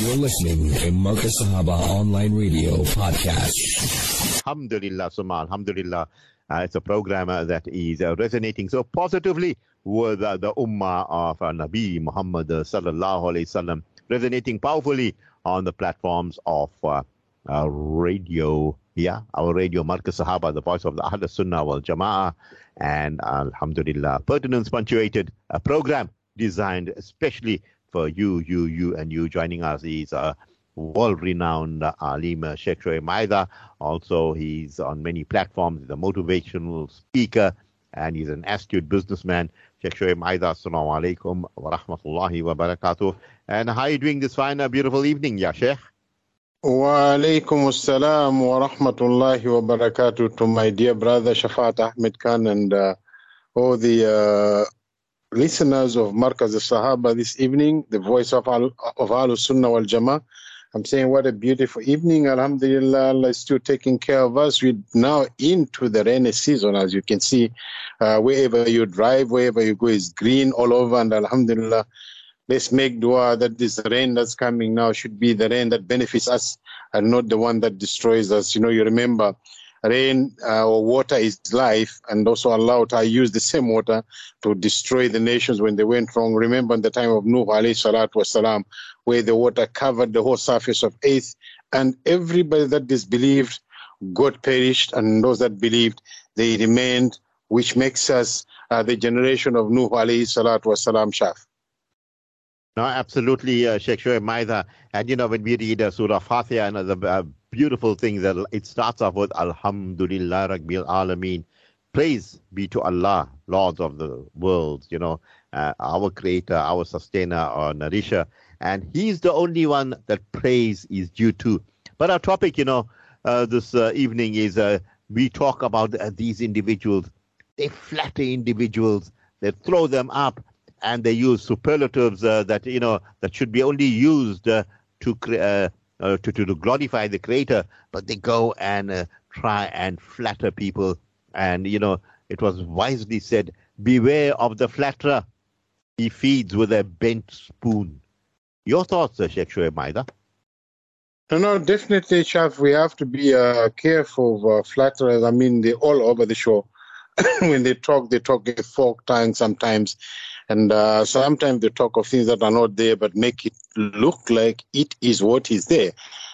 You're listening to Markaz Sahaba Online Radio Podcast. Alhamdulillah, Summa, Alhamdulillah. Uh, it's a program uh, that is uh, resonating so positively with uh, the Ummah of uh, Nabi Muhammad uh, Sallallahu Alaihi Wasallam, resonating powerfully on the platforms of uh, radio. Yeah, our radio, Markaz Sahaba, the voice of the Ahl Sunnah wal Jama'ah, and Alhamdulillah, pertinence punctuated a program designed especially for you, you, you, and you joining us. He's a world-renowned Alim uh, Sheikh Shoaib Maida. Also, he's on many platforms. He's a motivational speaker, and he's an astute businessman. Sheikh Shoaib Maida, assalamu alaikum wa rahmatullahi wa barakatuh. And how are you doing this fine, uh, beautiful evening, ya Sheikh? Wa alaikum assalam wa rahmatullahi wa barakatuh to my dear brother Shafat Ahmed Khan and uh, all the uh, listeners of Markaz al-Sahaba this evening, the voice of Al, of Al Sunnah wal Jama'ah. I'm saying what a beautiful evening. Alhamdulillah, Allah is still taking care of us. We're now into the rainy season, as you can see. Uh, wherever you drive, wherever you go, is green all over. And Alhamdulillah, let's make dua that this rain that's coming now should be the rain that benefits us and not the one that destroys us. You know, you remember rain uh, or water is life, and also Allah to use the same water to destroy the nations when they went wrong. Remember in the time of Nuh alayhi salatu wasalam, where the water covered the whole surface of earth, and everybody that disbelieved, God perished, and those that believed, they remained, which makes us uh, the generation of Nuh alayhi salatu wasalam, Shaf. No, absolutely, uh, Sheikh Shoaib Maida. And you know, when we read uh, Surah Fatiha and uh, beautiful thing that it starts off with Alhamdulillah Rabbil Alameen. Praise be to Allah, Lord of the world, you know, uh, our creator, our sustainer, our nourisher. And he's the only one that praise is due to. But our topic, you know, uh, this uh, evening is uh, we talk about uh, these individuals. They flatter individuals, they throw them up, and they use superlatives uh, that, you know, that should be only used to create uh, to, to, to glorify the creator, but they go and uh, try and flatter people. And, you know, it was wisely said, beware of the flatterer. He feeds with a bent spoon. Your thoughts, uh, Sheikh Maida? No, no, definitely, Shaf. We have to be uh, careful of uh, flatterers. I mean, they're all over the show. when they talk, they talk a fork tongue sometimes. And uh, sometimes they talk of things that are not there, but make it look like it is what is there.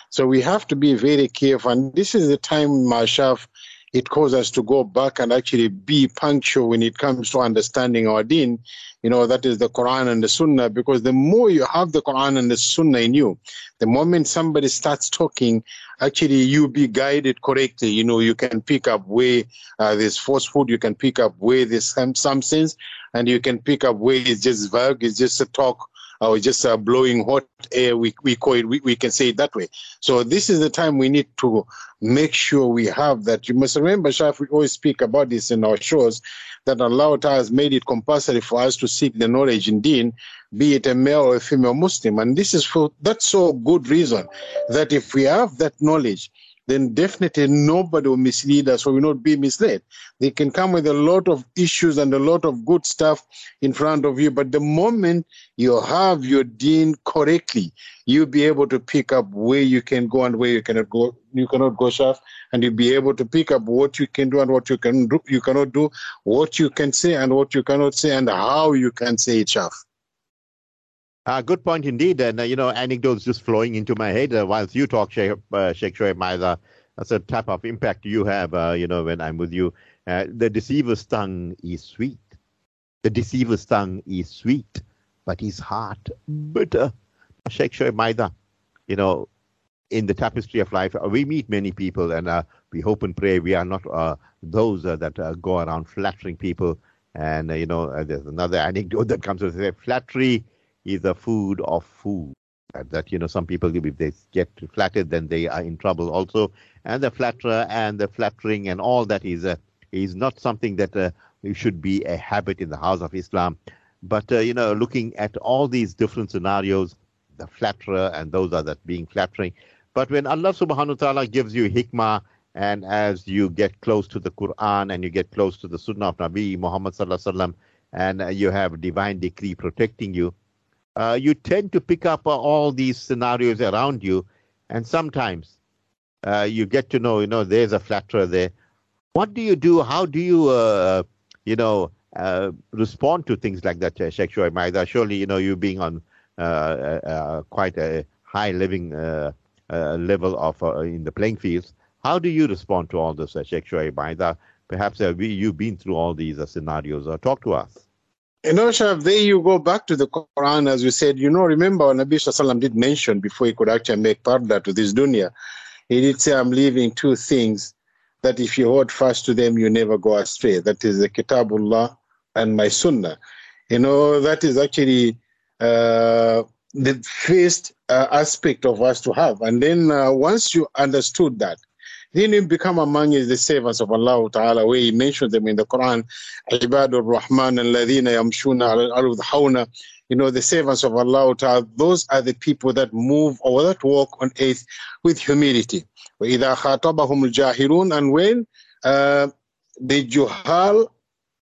So we have to be very careful. And this is the time, Mashaf, it calls us to go back and actually be punctual when it comes to understanding our deen. You know, that is the Quran and the Sunnah, because the more you have the Quran and the Sunnah in you, the moment somebody starts talking, actually you be guided correctly. You know, you can pick up where uh, there's falsehood, you can pick up where there's some, some sense, and you can pick up where it's just vague, it's just a talk or just uh, blowing hot air. We, we call it, we, we can say it that way. So this is the time we need to make sure we have that. You must remember, Shaf, we always speak about this in our shows, that Allah has made it compulsory for us to seek the knowledge in deen, be it a male or a female Muslim. And this is for that so good reason that if we have that knowledge, then definitely nobody will mislead us or will not be misled. They can come with a lot of issues and a lot of good stuff in front of you, but the moment you have your deen correctly, you'll be able to pick up where you can go and where you cannot go. You cannot go, Shaf, and you'll be able to pick up what you can do and what you can do. You cannot do, what you can say and what you cannot say, and how you can say it, Shaf. Uh, good point indeed. And, uh, you know, anecdotes just flowing into my head uh, whilst you talk, Sheikh, uh, Sheikh Shoaib Maida. That's a type of impact you have, uh, you know, when I'm with you. Uh, the deceiver's tongue is sweet. The deceiver's tongue is sweet, but his heart bitter. Sheikh Shoaib Maida, you know, in the tapestry of life, we meet many people and uh, we hope and pray we are not uh, those uh, that uh, go around flattering people. And, uh, you know, there's another anecdote that comes with it. Flattery is a food of food. That, you know, some people, give if they get flattered, then they are in trouble also. And the flatterer and the flattering and all that is, uh, is not something that uh, should be a habit in the house of Islam. But, uh, you know, looking at all these different scenarios, the flatterer and those are that being flattering. But when Allah subhanahu wa ta'ala gives you hikmah, and as you get close to the Quran and you get close to the Sunnah of Nabi Muhammad sallallahu alaihi wasallam, and you have divine decree protecting you, uh, you tend to pick up uh, all these scenarios around you, and sometimes uh, you get to know, you know, there's a flatterer there. What do you do? How do you, uh, you know, uh, respond to things like that, uh, Sheikh Shoaib Maida? Surely, you know, you being on quite a high living level of in the playing fields, how do you respond to all this, uh, Sheikh Maida? Perhaps we, you've been through all these scenarios. talk to us. Know, Shaf, there you go back to the Quran, as you said. You know, remember, when Nabi Sallam did mention before he could actually make parda to this dunya, he did say, I'm leaving two things that if you hold fast to them, you never go astray. That is the Kitabullah and my Sunnah. You know, that is actually uh, the first uh, aspect of us to have. And then uh, once you understood that, then you become among the servants of Allah Ta'ala, where He mentioned them in the Quran, Ibadur Rahman and Ladina Yamshuna al you know, the servants of Allah Ta'ala, those are the people that move or that walk on earth with humility. وَإِذَا خَاطَبَهُمُ الْجَاهِلُونَ And when uh, the Juhal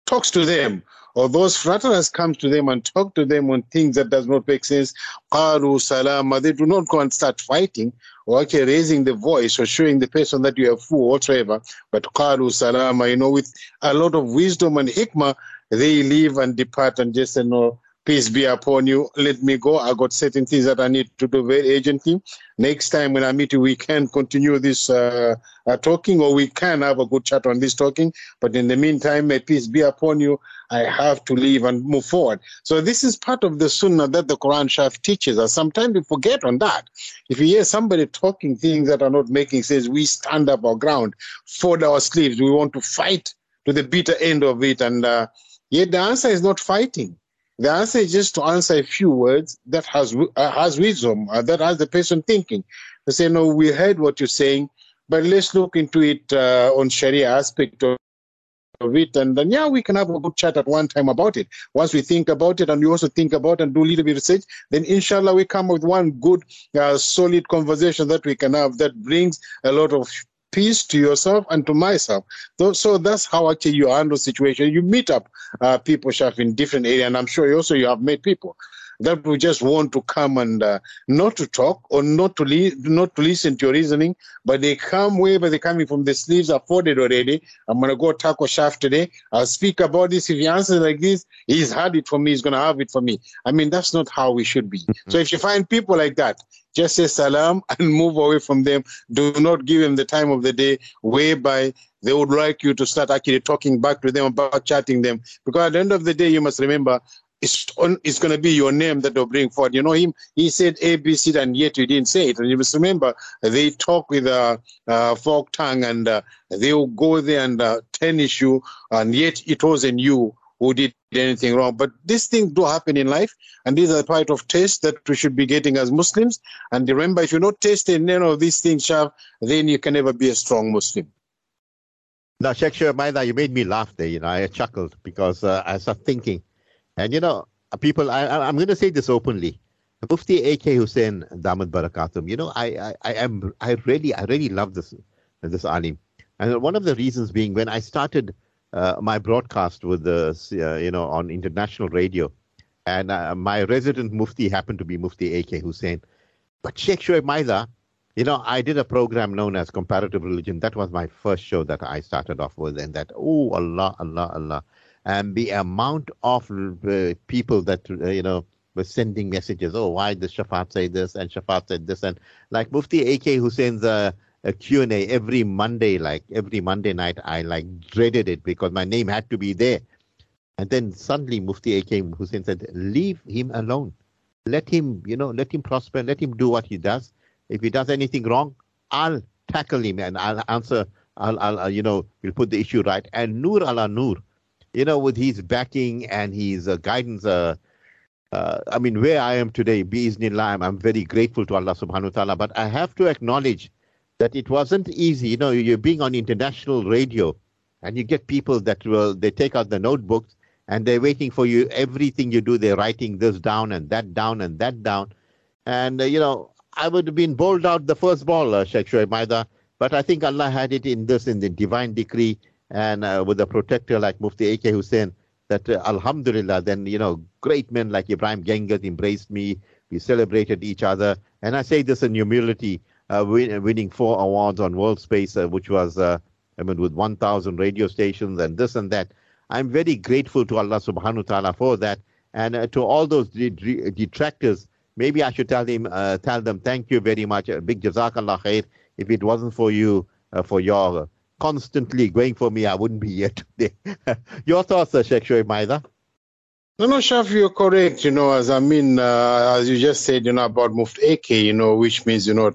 talks to them, or those flatterers come to them and talk to them on things that does not make sense, qalu salama, they do not go and start fighting or actually raising the voice or showing the person that you are fool whatsoever. But qalu salama, you know, with a lot of wisdom and hikmah, they leave and depart and just say, no, peace be upon you. Let me go. I got certain things that I need to do very urgently. Next time when I meet you, we can continue this uh, uh, talking, or we can have a good chat on this talking. But in the meantime, may peace be upon you. I have to leave and move forward. So this is part of the sunnah that the Quran Shaf teaches us. Sometimes we forget on that. If you hear somebody talking things that are not making sense, we stand up our ground, fold our sleeves. We want to fight to the bitter end of it. And uh, yet the answer is not fighting. The answer is just to answer a few words that has uh, has wisdom, uh, that has the person thinking. They say, no, we heard what you're saying, but let's look into it uh, on Sharia aspect of it, and then yeah, we can have a good chat at one time about it. Once we think about it, and we also think about and do a little bit of research, then inshallah we come with one good, uh, solid conversation that we can have that brings a lot of peace to yourself and to myself. So, that's how actually you handle situation. You meet up uh, people, Shaf, in different areas, and I'm sure you also you have met people that we just want to come and uh, not to talk or not to not to listen to your reasoning, but they come wherever they're coming from. The sleeves are folded already. I'm gonna go tackle Shaf today. I'll speak about this. If he answers like this, he's had it for me. He's gonna have it for me. I mean, that's not how we should be. Mm-hmm. So if you find people like that, just say salam and move away from them. Do not give them the time of the day whereby they would like you to start actually talking back to them about chatting them. Because at the end of the day, you must remember it's, it's going to be your name that they'll bring forward. You know him, he said A, B, C, and yet you didn't say it. And you must remember, they talk with a uh, folk tongue and uh, they'll go there and uh, tarnish you, and yet it wasn't you who did anything wrong. But these things do happen in life, and these are part of taste that we should be getting as Muslims. And remember, if you're not tasting any of these things, then you can never be a strong Muslim. Now, Sheikh Maida, you made me laugh there. You know, I chuckled because uh, I started thinking and you know, people, I, I'm going to say this openly. Mufti A.K. Hussein Damat Barakatum, you know, I, I, I am, I really, I really love this, this alim. And one of the reasons being when I started uh, my broadcast with the, uh, you know, on international radio, and uh, my resident Mufti happened to be Mufti A.K. Hussein. But Sheikh Shoaib Maida, you know, I did a program known as Comparative Religion. That was my first show that I started off with, and that, oh, Allah, Allah, Allah and the amount of uh, people that uh, you know were sending messages. Oh, why did Shafat say this and Shafat said this? And like Mufti A.K. Hussein's uh, a Q&A every Monday, like every Monday night, I like dreaded it because my name had to be there. And then suddenly Mufti A.K. Hussein said, leave him alone. Let him, you know, let him prosper. Let him do what he does. If he does anything wrong, I'll tackle him and I'll answer. I'll, I'll, you know, we'll put the issue right. And Nur ala Nur, you know, with his backing and his uh, guidance, uh, uh, I mean, where I am today, Biiznillah, I'm, I'm very grateful to Allah subhanahu wa ta'ala. But I have to acknowledge that it wasn't easy. You know, you're being on international radio and you get people that will, they take out the notebooks and they're waiting for you. Everything you do, they're writing this down and that down and that down. And, uh, you know, I would have been bowled out the first ball, uh, Sheikh Shoaib Maida, but I think Allah had it in this, in the divine decree and uh, with a protector like Mufti A.K. Hussein, that uh, Alhamdulillah, then, you know, great men like Ibrahim Gengat embraced me. We celebrated each other. And I say this in humility, uh, win, winning four awards on World Space, uh, which was, uh, I mean, with 1,000 radio stations and this and that. I'm very grateful to Allah subhanahu wa ta'ala for that. And uh, to all those detractors, maybe I should tell them, tell them thank you very much. Big jazakallah khair. If it wasn't for you, for your constantly going for me, I wouldn't be here today. Your thoughts, uh, Sheikh Shoaib Maida? No, no, Shaf, you're correct. You know, as I mean, uh, as you just said, you know, about Mufti AK, you know, which means, you know,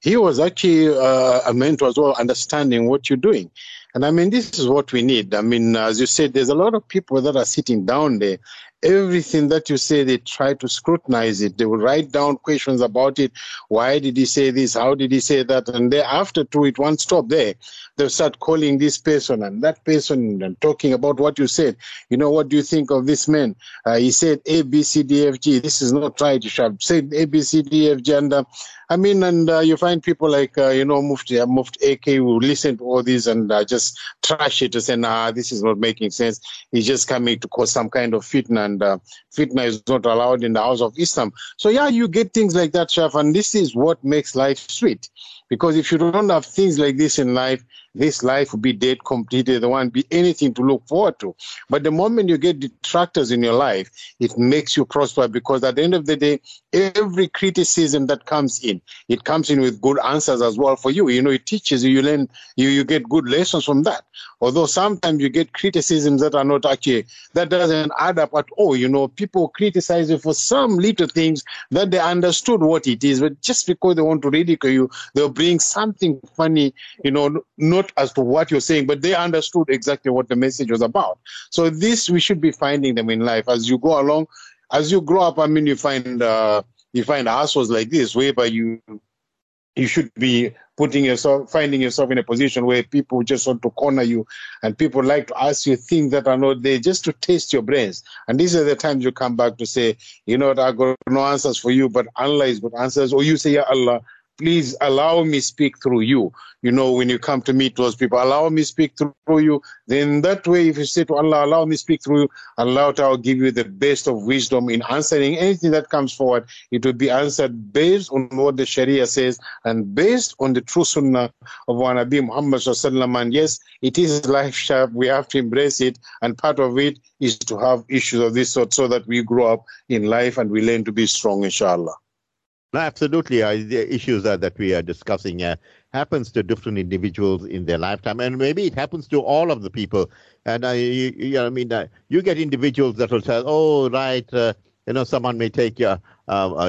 he was actually uh, a mentor as well, understanding what you're doing. And I mean, this is what we need. I mean, as you said, there's a lot of people that are sitting down there everything that you say, they try to scrutinize it. They will write down questions about it. Why did he say this? How did he say that? And thereafter, to it won't stop there. They'll start calling this person and that person and talking about what you said. You know, what do you think of this man? Uh, he said A, B, C, D, F, G. This is not right. You should have said A, B, C, D, F, G. And uh, I mean, and uh, you find people like, uh, you know, Mufti, uh, Mufti AK who listen to all this and uh, just trash it to say, nah, this is not making sense. He's just coming to cause some kind of fitna and uh, fitna is not allowed in the house of Islam. So, yeah, you get things like that, Shaf, and this is what makes life sweet. Because if you don't have things like this in life, this life will be dead completely. There won't be anything to look forward to. But the moment you get detractors in your life, it makes you prosper because at the end of the day, every criticism that comes in, it comes in with good answers as well for you. You know, it teaches you, you learn, you, you get good lessons from that. Although sometimes you get criticisms that are not actually, that doesn't add up at all. You know, people criticize you for some little things that they understood what it is, but just because they want to ridicule you, they'll bring something funny, you know, not as to what you're saying, but they understood exactly what the message was about. So this we should be finding them in life as you go along, as you grow up. I mean, you find uh, you find assholes like this, whereby you you should be putting yourself, finding yourself in a position where people just want to corner you, and people like to ask you things that are not there just to test your brains. And these are the times you come back to say, you know, what I got no answers for you, but Allah is good answers. Or you say, Yeah, Allah, please allow me speak through you. You know, when you come to meet those people, allow me speak through you. Then that way, if you say to Allah, allow me speak through you, Allah will give you the best of wisdom in answering anything that comes forward. It will be answered based on what the Sharia says and based on the true Sunnah of our Nabi Muhammad And yes, it is life sharp. We have to embrace it. And part of it is to have issues of this sort so that we grow up in life and we learn to be strong, inshallah. No, absolutely. Uh, the issues uh, that we are discussing uh, happens to different individuals in their lifetime, and maybe it happens to all of the people. And uh, you, you know, I mean, uh, you get individuals that will say, "Oh, right, uh, you know, someone may take your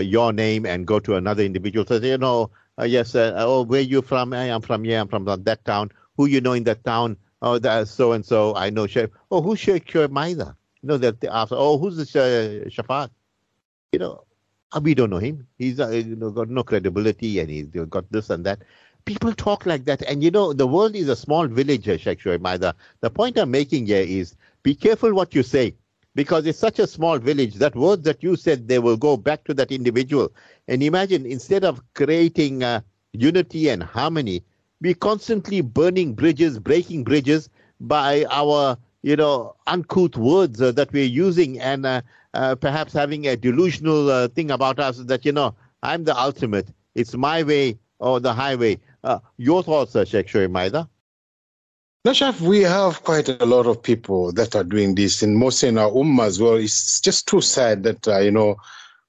your name and go to another individual, say, you know, yes, oh, where you from? I'm from here. I'm from that town. Who you know in that town? Oh, that's so and so. I know Sheikh. Oh, who's Sheikh Maida? You know that after. Oh, who's the uh, Shafat? You know, uh, we don't know him. He's uh, you know, got no credibility and he's got this and that. People talk like that. And you know, the world is a small village, uh, Shoaib The, the point I'm making here is be careful what you say because it's such a small village that words that you said, they will go back to that individual. And imagine instead of creating uh, unity and harmony, we're constantly burning bridges, breaking bridges by our you know, uncouth words uh, that we're using and uh, uh, perhaps having a delusional uh, thing about us that, you know, I'm the ultimate. It's my way or the highway. Uh, your thoughts, uh, Sheikh Shoaib Maida? Nashaf, we have quite a lot of people that are doing this, and most in our ummah as well. It's just too sad that, you know,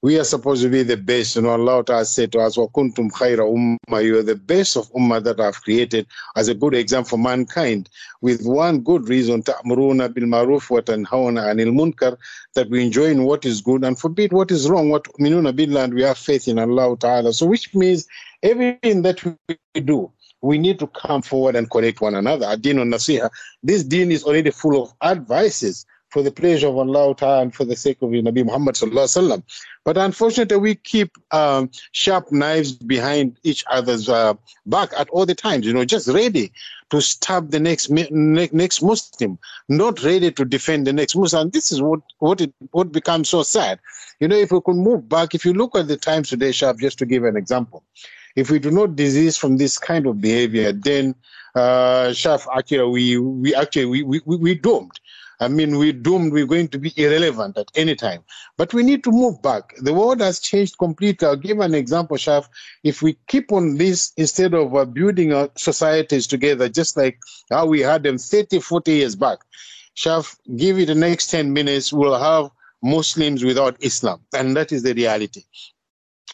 we are supposed to be the best. You know, Allah Ta'ala said to us, Wakuntum khaira ummah. You are the best of ummah that I've created as a good example for mankind. With one good reason, ta'muruna bil maruf wa tanhauna anil munkar, that we enjoy in what is good and forbid what is wrong. What minuna billah, we have faith in Allah Ta'ala. So which means everything that we do, we need to come forward and correct one another. Adin Nasiha. This deen is already full of advices for the pleasure of Allah Ta'ala and for the sake of Nabi Muhammad Sallallahu. But unfortunately, we keep um, sharp knives behind each other's uh, back at all the times, you know, just ready to stab the next next Muslim, not ready to defend the next Muslim. This is what what it what becomes so sad. You know, if we could move back, if you look at the times today, sharp, just to give an example, if we do not disease from this kind of behavior, then uh, Shaf Akira, we we actually we we we doomed I mean, we're doomed, we're going to be irrelevant at any time. But we need to move back. The world has changed completely. I'll give an example, Shaf. If we keep on this instead of uh, building our societies together, just like how we had them 30, 40 years back, Shaf, give it the next 10 minutes, we'll have Muslims without Islam. And that is the reality.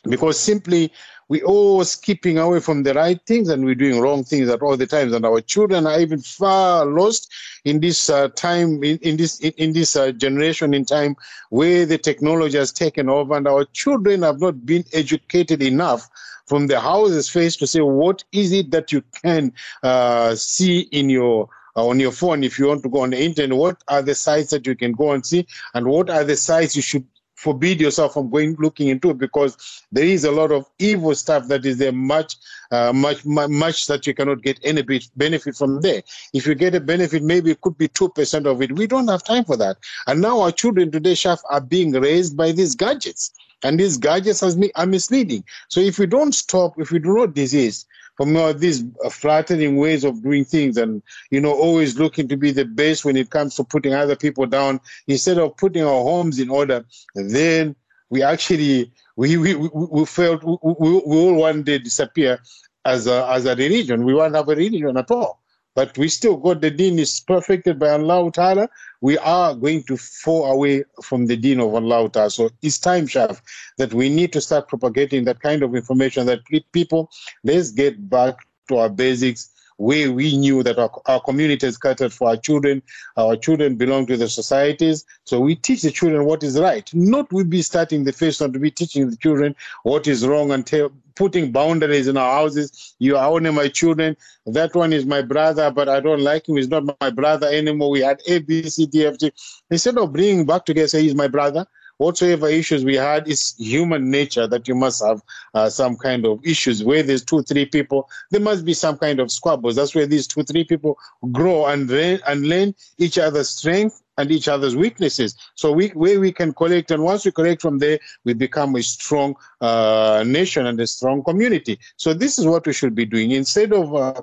Because simply we always keeping away from the right things and we're doing wrong things at all the times. And our children are even far lost in this uh, time in, in, this in, in this uh, generation in time where the technology has taken over and our children have not been educated enough from the houses face to say what is it that you can uh, see in your uh, on your phone if you want to go on the internet? What are the sites that you can go and see? And what are the sites you should forbid yourself from going looking into it because there is a lot of evil stuff that is there much uh, much much that you cannot get any benefit from there. If you get a benefit maybe it could be 2% of it. We don't have time for that. And now our children today Shaf, are being raised by these gadgets. And these gadgets are misleading. So if we don't stop if we do not disease from uh, these flattering ways of doing things and you know always looking to be the best when it comes to putting other people down. Instead of putting our homes in order then we actually we we, we felt we, we, we will one day disappear as a as a religion. We won't have a religion at all but we still got the deen is perfected by Allah Ta'ala, we are going to fall away from the deen of Allah Ta'ala. So it's time, Shaf, that we need to start propagating that kind of information that people, let's get back to our basics where we knew that our, our community is catered for our children. Our children belong to the societies. So we teach the children what is right. Not we be starting the first one to be teaching the children what is wrong and tell, putting boundaries in our houses. You are only my children. That one is my brother, but I don't like him. He's not my brother anymore. We had A, B, C, D, F, G. Instead of bringing back together, say he's my brother, whatsoever issues we had is human nature that you must have uh, some kind of issues where there's two three people. There must be some kind of squabbles. That's where these two three people grow and learn and learn each other's strength and each other's weaknesses. So we where we can collect and once we collect from there we become a strong uh, nation and a strong community. So this is what we should be doing. Instead of uh,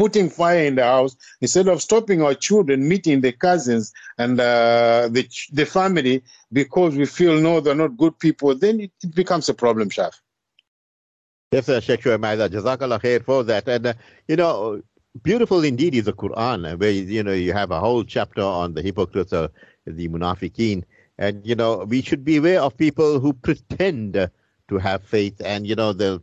putting fire in the house instead of stopping our children meeting the cousins and uh, the the family because we feel no they're not good people then it, it becomes a problem Shaf. Yes, uh, Sheikh Shoaib Jazakallah khair for that. And, uh, you know, beautiful indeed is the Quran, where, you know, you have a whole chapter on the hypocrites, uh, the munafiqeen. And, you know, we should be aware of people who pretend to have faith and, you know, they're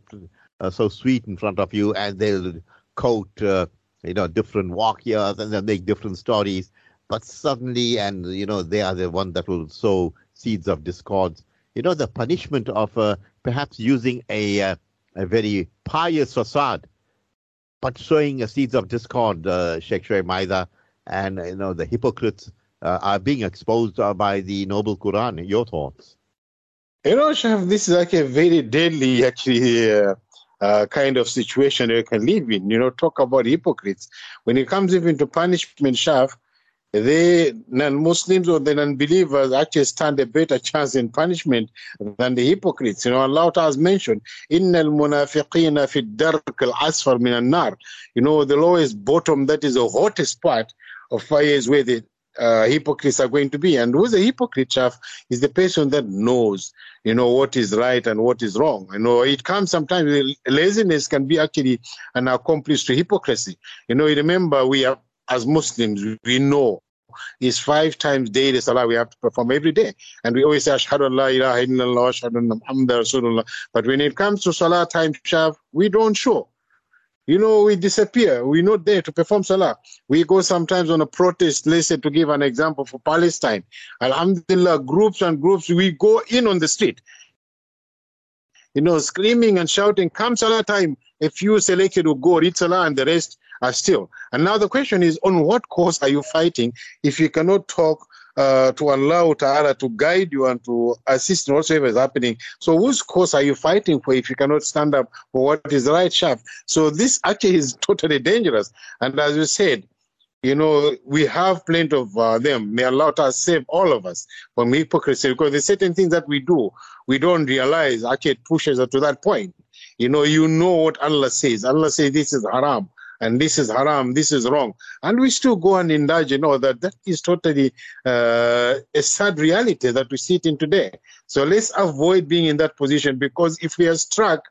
uh, so sweet in front of you and they'll quote, uh, you know, different waqias and they make different stories. But suddenly, and, you know, they are the one that will sow seeds of discord. You know, the punishment of uh, perhaps using a, uh, a very pious facade, but sowing seeds of discord, uh, Sheikh Shoaib Maida, and, you know, the hypocrites uh, are being exposed uh, by the Noble Quran. Your thoughts? You know, Shaf, this is like a very deadly, actually, uh, kind of situation you can live in. You know, talk about hypocrites. When it comes even to punishment Shaf, the non-Muslims or the non-believers actually stand a better chance in punishment than the hypocrites. You know, Allah has mentioned, "Inna al-munafiqina fit dark al-asfar min an-nar." You know, the lowest bottom, that is the hottest part of fire, is where the uh, hypocrites are going to be. And who's a hypocrite, Shaf, is the person that knows, you know, what is right and what is wrong. You know, it comes sometimes, laziness can be actually an accomplice to hypocrisy. You know, remember, we are, as Muslims, we know is five times daily salah we have to perform every day. And we always say, Ashhadu Allah ilaha illallah, Ashhadu Muhammad Rasulullah. But when it comes to salah time, Shaf, we don't show. You know, we disappear. We're not there to perform salah. We go sometimes on a protest, let's say to give an example for Palestine. Alhamdulillah, groups and groups, we go in on the street. You know, screaming and shouting, come salah time. A few selected will go read salah and the rest are still. And now the question is, on what cause are you fighting if you cannot talk uh, to Allah Ta'ala to guide you and to assist in whatsoever is happening. So whose cause are you fighting for if you cannot stand up for what is right, Shaf? So this actually is totally dangerous. And as you said, you know, we have plenty of uh, them. May Allah Ta'ala save all of us from hypocrisy because there's certain things that we do, we don't realize actually pushes us to that point. You know, you know what Allah says. Allah says this is haram and this is haram, this is wrong, and we still go and indulge in all that. That is totally uh, a sad reality that we sit in today. So let's avoid being in that position because if we are struck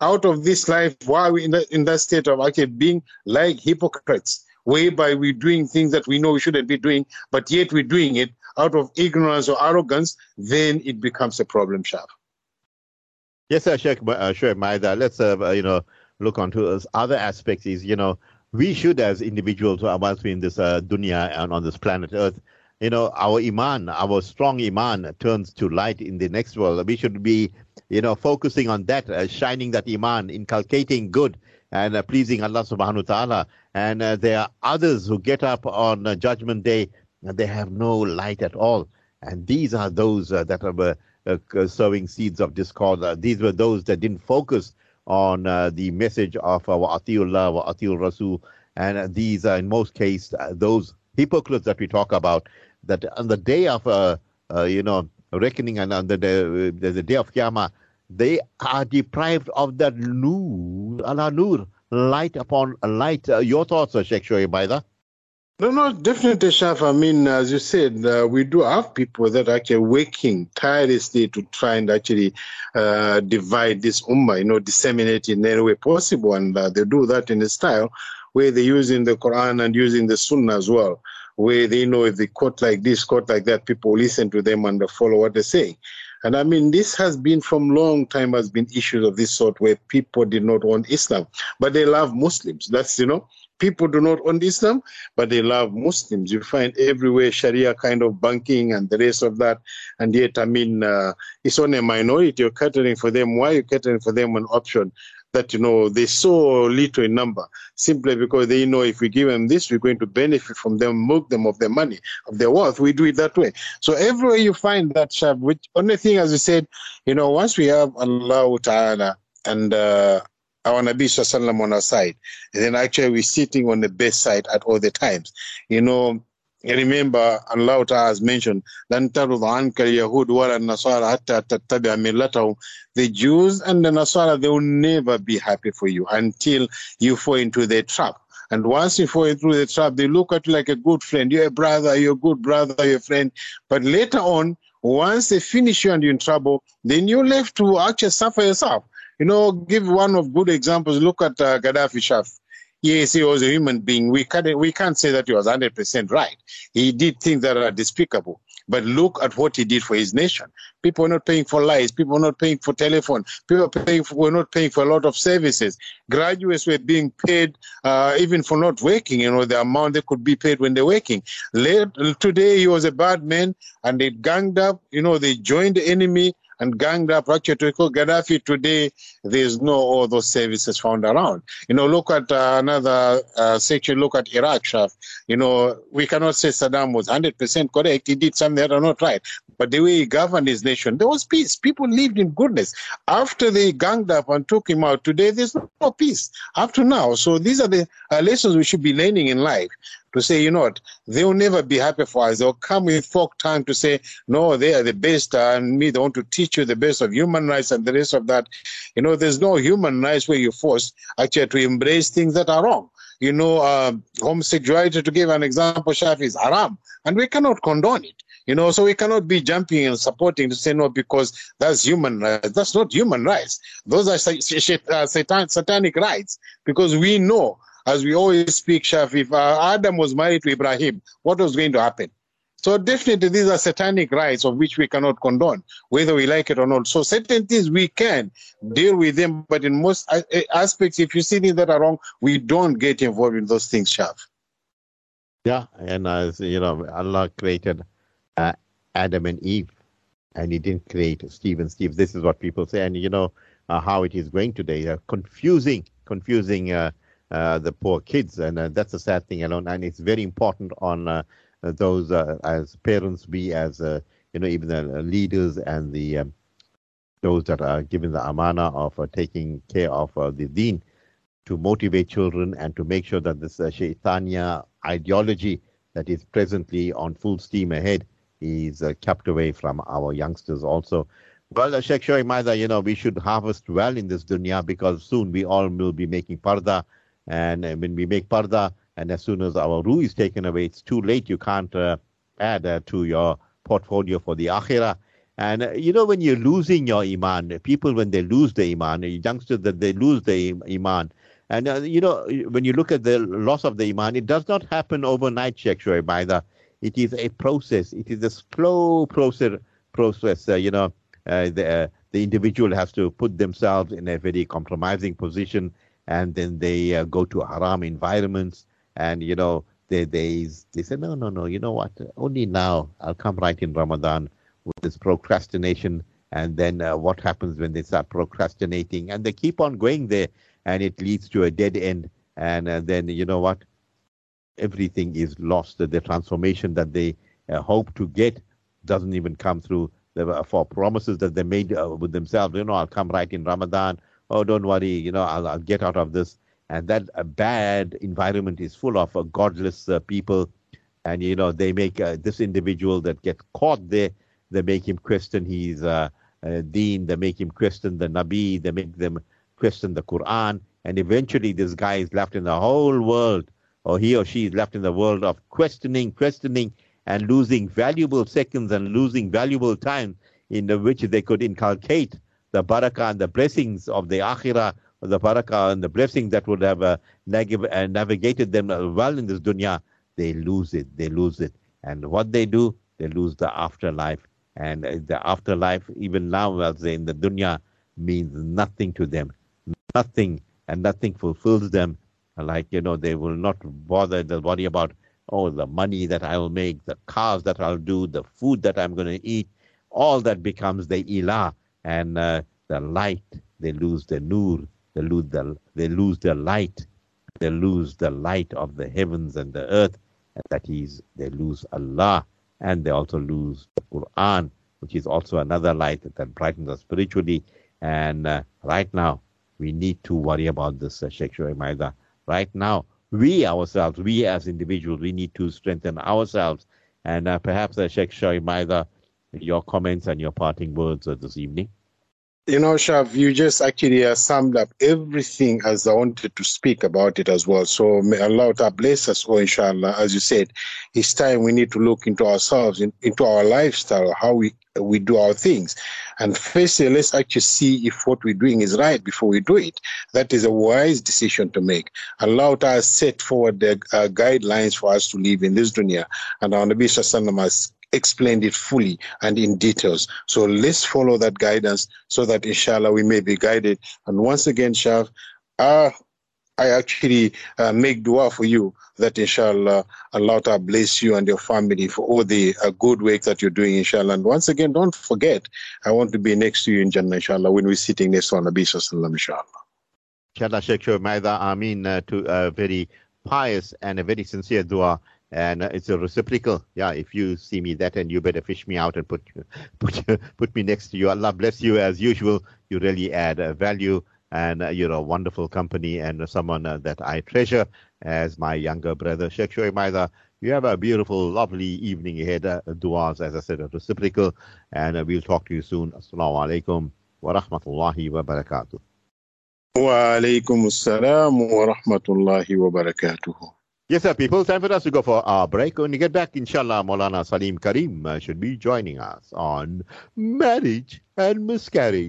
out of this life while we're in, the, in that state of actually being like hypocrites, whereby we're doing things that we know we shouldn't be doing, but yet we're doing it out of ignorance or arrogance, then it becomes a problem, Shaf. Yes, sir, Sheikh, uh, sure, Maida. Let's, uh, you know, look onto us. other aspects. Is you know, we should, as individuals, once we're in this uh, dunya and on this planet Earth, you know, our iman, our strong iman, turns to light in the next world. We should be, you know, focusing on that, uh, shining that iman, inculcating good and uh, pleasing Allah Subhanahu wa Taala. And uh, there are others who get up on Judgment Day and they have no light at all. And these are those that are uh, sowing seeds of discord. Uh, these were those that didn't focus on uh, the message of uh, wa atiullah wa atiul rasul. And uh, these are, in most cases, uh, those hypocrites that we talk about, that on the day of, you know, reckoning and on the, the, the day of Qiyamah, they are deprived of that nur, ala nur, light upon light. Uh, your thoughts, Sheikh Shoaib, that? No, no, definitely, Shaf. I mean, as you said, uh, we do have people that are actually working tirelessly to try and actually uh, divide this ummah, you know, disseminate in any way possible. And uh, they do that in a style where they're using the Quran and using the Sunnah as well, where they know if they quote like this, quote like that, people listen to them and follow what they say. And I mean, this has been from long time has been issues of this sort where people did not want Islam, but they love Muslims. That's, you know, people do not want Islam, but they love Muslims. You find everywhere Sharia kind of banking and the rest of that. And yet, I mean, uh, it's only a minority. You're catering for them. Why are you catering for them an option that, you know, they so little in number simply because they know if we give them this, we're going to benefit from them, milk them of their money, of their wealth. We do it that way. So everywhere you find that, Shaf, which only thing, as you said, you know, once we have Allah Ta'ala and, uh, our Nabi Sallam on our side. And then actually we're sitting on the best side at all the times. You know, remember Allah Ta'ala has mentioned, لَن تَرُضَ عَنْكَ الْيَهُودُ وَلَا النَّصَارَ حَتَّى تَتَّبِعَ مِلَّتَهُم The Jews and the Nasara, they will never be happy for you until you fall into their trap. And once you fall into the trap, they look at you like a good friend. You're a brother, you're a good brother, you're a friend. But later on, once they finish you and you're in trouble, then you're left to actually suffer yourself. You know, give one of good examples. Look at uh, Gaddafi Shaf. Yes, he was a human being. We can't, we can't say that he was 100% right. He did things that are despicable. But look at what he did for his nation. People are not paying for lights. People are not paying for telephone. People paying for, were not paying for a lot of services. Graduates were being paid uh, even for not working. You know the amount they could be paid when they're working. Today he was a bad man, and they ganged up. You know they joined the enemy and ganged up actually to Gaddafi today, there's no all those services found around. You know, look at uh, another uh, section, look at Iraq, Shaf. You know, we cannot say Saddam was 100% correct. He did something that are not right. But the way he governed his nation, there was peace. People lived in goodness. After they ganged up and took him out, today there's no peace up to now. So these are the uh, lessons we should be learning in life to say, you know what, they'll never be happy for us. They'll come with folk time to say, no, they are the best, and me, they want to teach you the base of human rights and the rest of that. You know, there's no human rights where you're forced actually to embrace things that are wrong. You know, uh, homosexuality, to give an example, Shaf, is haram, and we cannot condone it. You know, so we cannot be jumping and supporting to say no because that's human rights. That's not human rights. Those are uh, satanic rights because we know as we always speak, Shaf, if uh, Adam was married to Ibrahim, what was going to happen? So definitely these are satanic rites of which we cannot condone, whether we like it or not. So certain things we can deal with them, but in most aspects, if you see things that are wrong, we don't get involved in those things, Shaf. Yeah, and as you know, Allah created uh, Adam and Eve, and He didn't create Steve and Steve. This is what people say, and you know uh, how it is going today. Uh, confusing, confusing uh, uh, the poor kids, and uh, that's a sad thing alone. And it's very important on those as parents, we as you know even the leaders and the um, those that are given the amana of taking care of the deen to motivate children and to make sure that this uh, shaitania ideology that is presently on full steam ahead is uh, kept away from our youngsters also. Well, uh, Sheikh Shoaib Maida, you know, we should harvest well in this dunya because soon we all will be making parda And uh, when we make parda, and as soon as our ruh is taken away, it's too late. You can't uh, add uh, to your portfolio for the akhirah. And uh, you know, when you're losing your iman, people when they lose the iman, youngsters that they lose the iman, and uh, you know, when you look at the loss of the iman, it does not happen overnight, Sheikh Shoaib, either. It is a process. It is a slow process. Process. Uh, you know, uh, the uh, the individual has to put themselves in a very compromising position, and then they uh, go to haram environments, and you know, they they they say, no, no, no. You know what? Only now I'll come right in Ramadan with this procrastination. And then uh, what happens when they start procrastinating? And they keep on going there, and it leads to a dead end. And uh, then, you know what? Everything is lost. The transformation that they uh, hope to get doesn't even come through. For promises that they made uh, with themselves, you know, I'll come right in Ramadan. Oh, don't worry, you know, I'll, I'll get out of this. And that uh, bad environment is full of uh, godless people. And, you know, they make this individual that get caught there they make him question uh, uh, deen. They make him question the Nabi. They make them question the Quran. And eventually, this guy is left in the whole world, or he or she is left in the world of questioning, questioning, and losing valuable seconds and losing valuable time in which they could inculcate the barakah and the blessings of the akhirah, the barakah and the blessings that would have uh, uh, navigated them well in this dunya. They lose it. They lose it. And what they do, they lose the afterlife and the afterlife, even now, say in the dunya, means nothing to them. Nothing, and nothing fulfills them. Like, you know, they will not bother, they'll worry about, oh, the money that I will make, the cars that I'll do, the food that I'm going to eat. All that becomes the ilah. And uh, the light, they lose the nur, they lose the, they lose the light, they lose the light of the heavens and the earth. And that is, they lose Allah and they also lose the Quran, which is also another light that brightens us spiritually. And uh, right now, we need to worry about this, uh, Shoaib Right now, we ourselves, we as individuals, we need to strengthen ourselves. And uh, perhaps, uh, Sheikh Shoaib your comments and your parting words uh, this evening. You know, Shaf, you just actually uh, summed up everything as I wanted to speak about it as well. So may Allah bless us all, inshallah. As you said, it's time we need to look into ourselves, in, into our lifestyle, how we we do our things. And firstly, let's actually see if what we're doing is right before we do it. That is a wise decision to make. Allah has set forward the uh, guidelines for us to live in this dunya. And our Nabi Sallallahu has explained it fully and in details. So let's follow that guidance so that inshallah we may be guided. And once again, Shaf, uh, I actually uh, make dua for you that inshallah Allah to bless you and your family for all the uh, good work that you're doing inshallah. And once again, don't forget, I want to be next to you in Jannah inshallah when we're sitting next to Nabi sallallahu inshallah. Inshallah, Sheikh Maida Amin uh, to a very pious and a very sincere dua and uh, it's a reciprocal. Yeah, if you see me that, and you better fish me out and put put put me next to you. Allah bless you as usual. You really add uh, value, and uh, you're a wonderful company and someone that I treasure as my younger brother. Sheikh Shoaib Maida, you have a beautiful, lovely evening ahead. Duas, as I said, a reciprocal, and we'll talk to you soon. Assalamu alaikum wa rahmatullahi wa barakatuh. Assalam wa rahmatullahi wa barakatuh. Yes, sir, people. Time for us to go for our break. When we get back, inshallah, Maulana Salim Karim uh, should be joining us on marriage and miscarriage.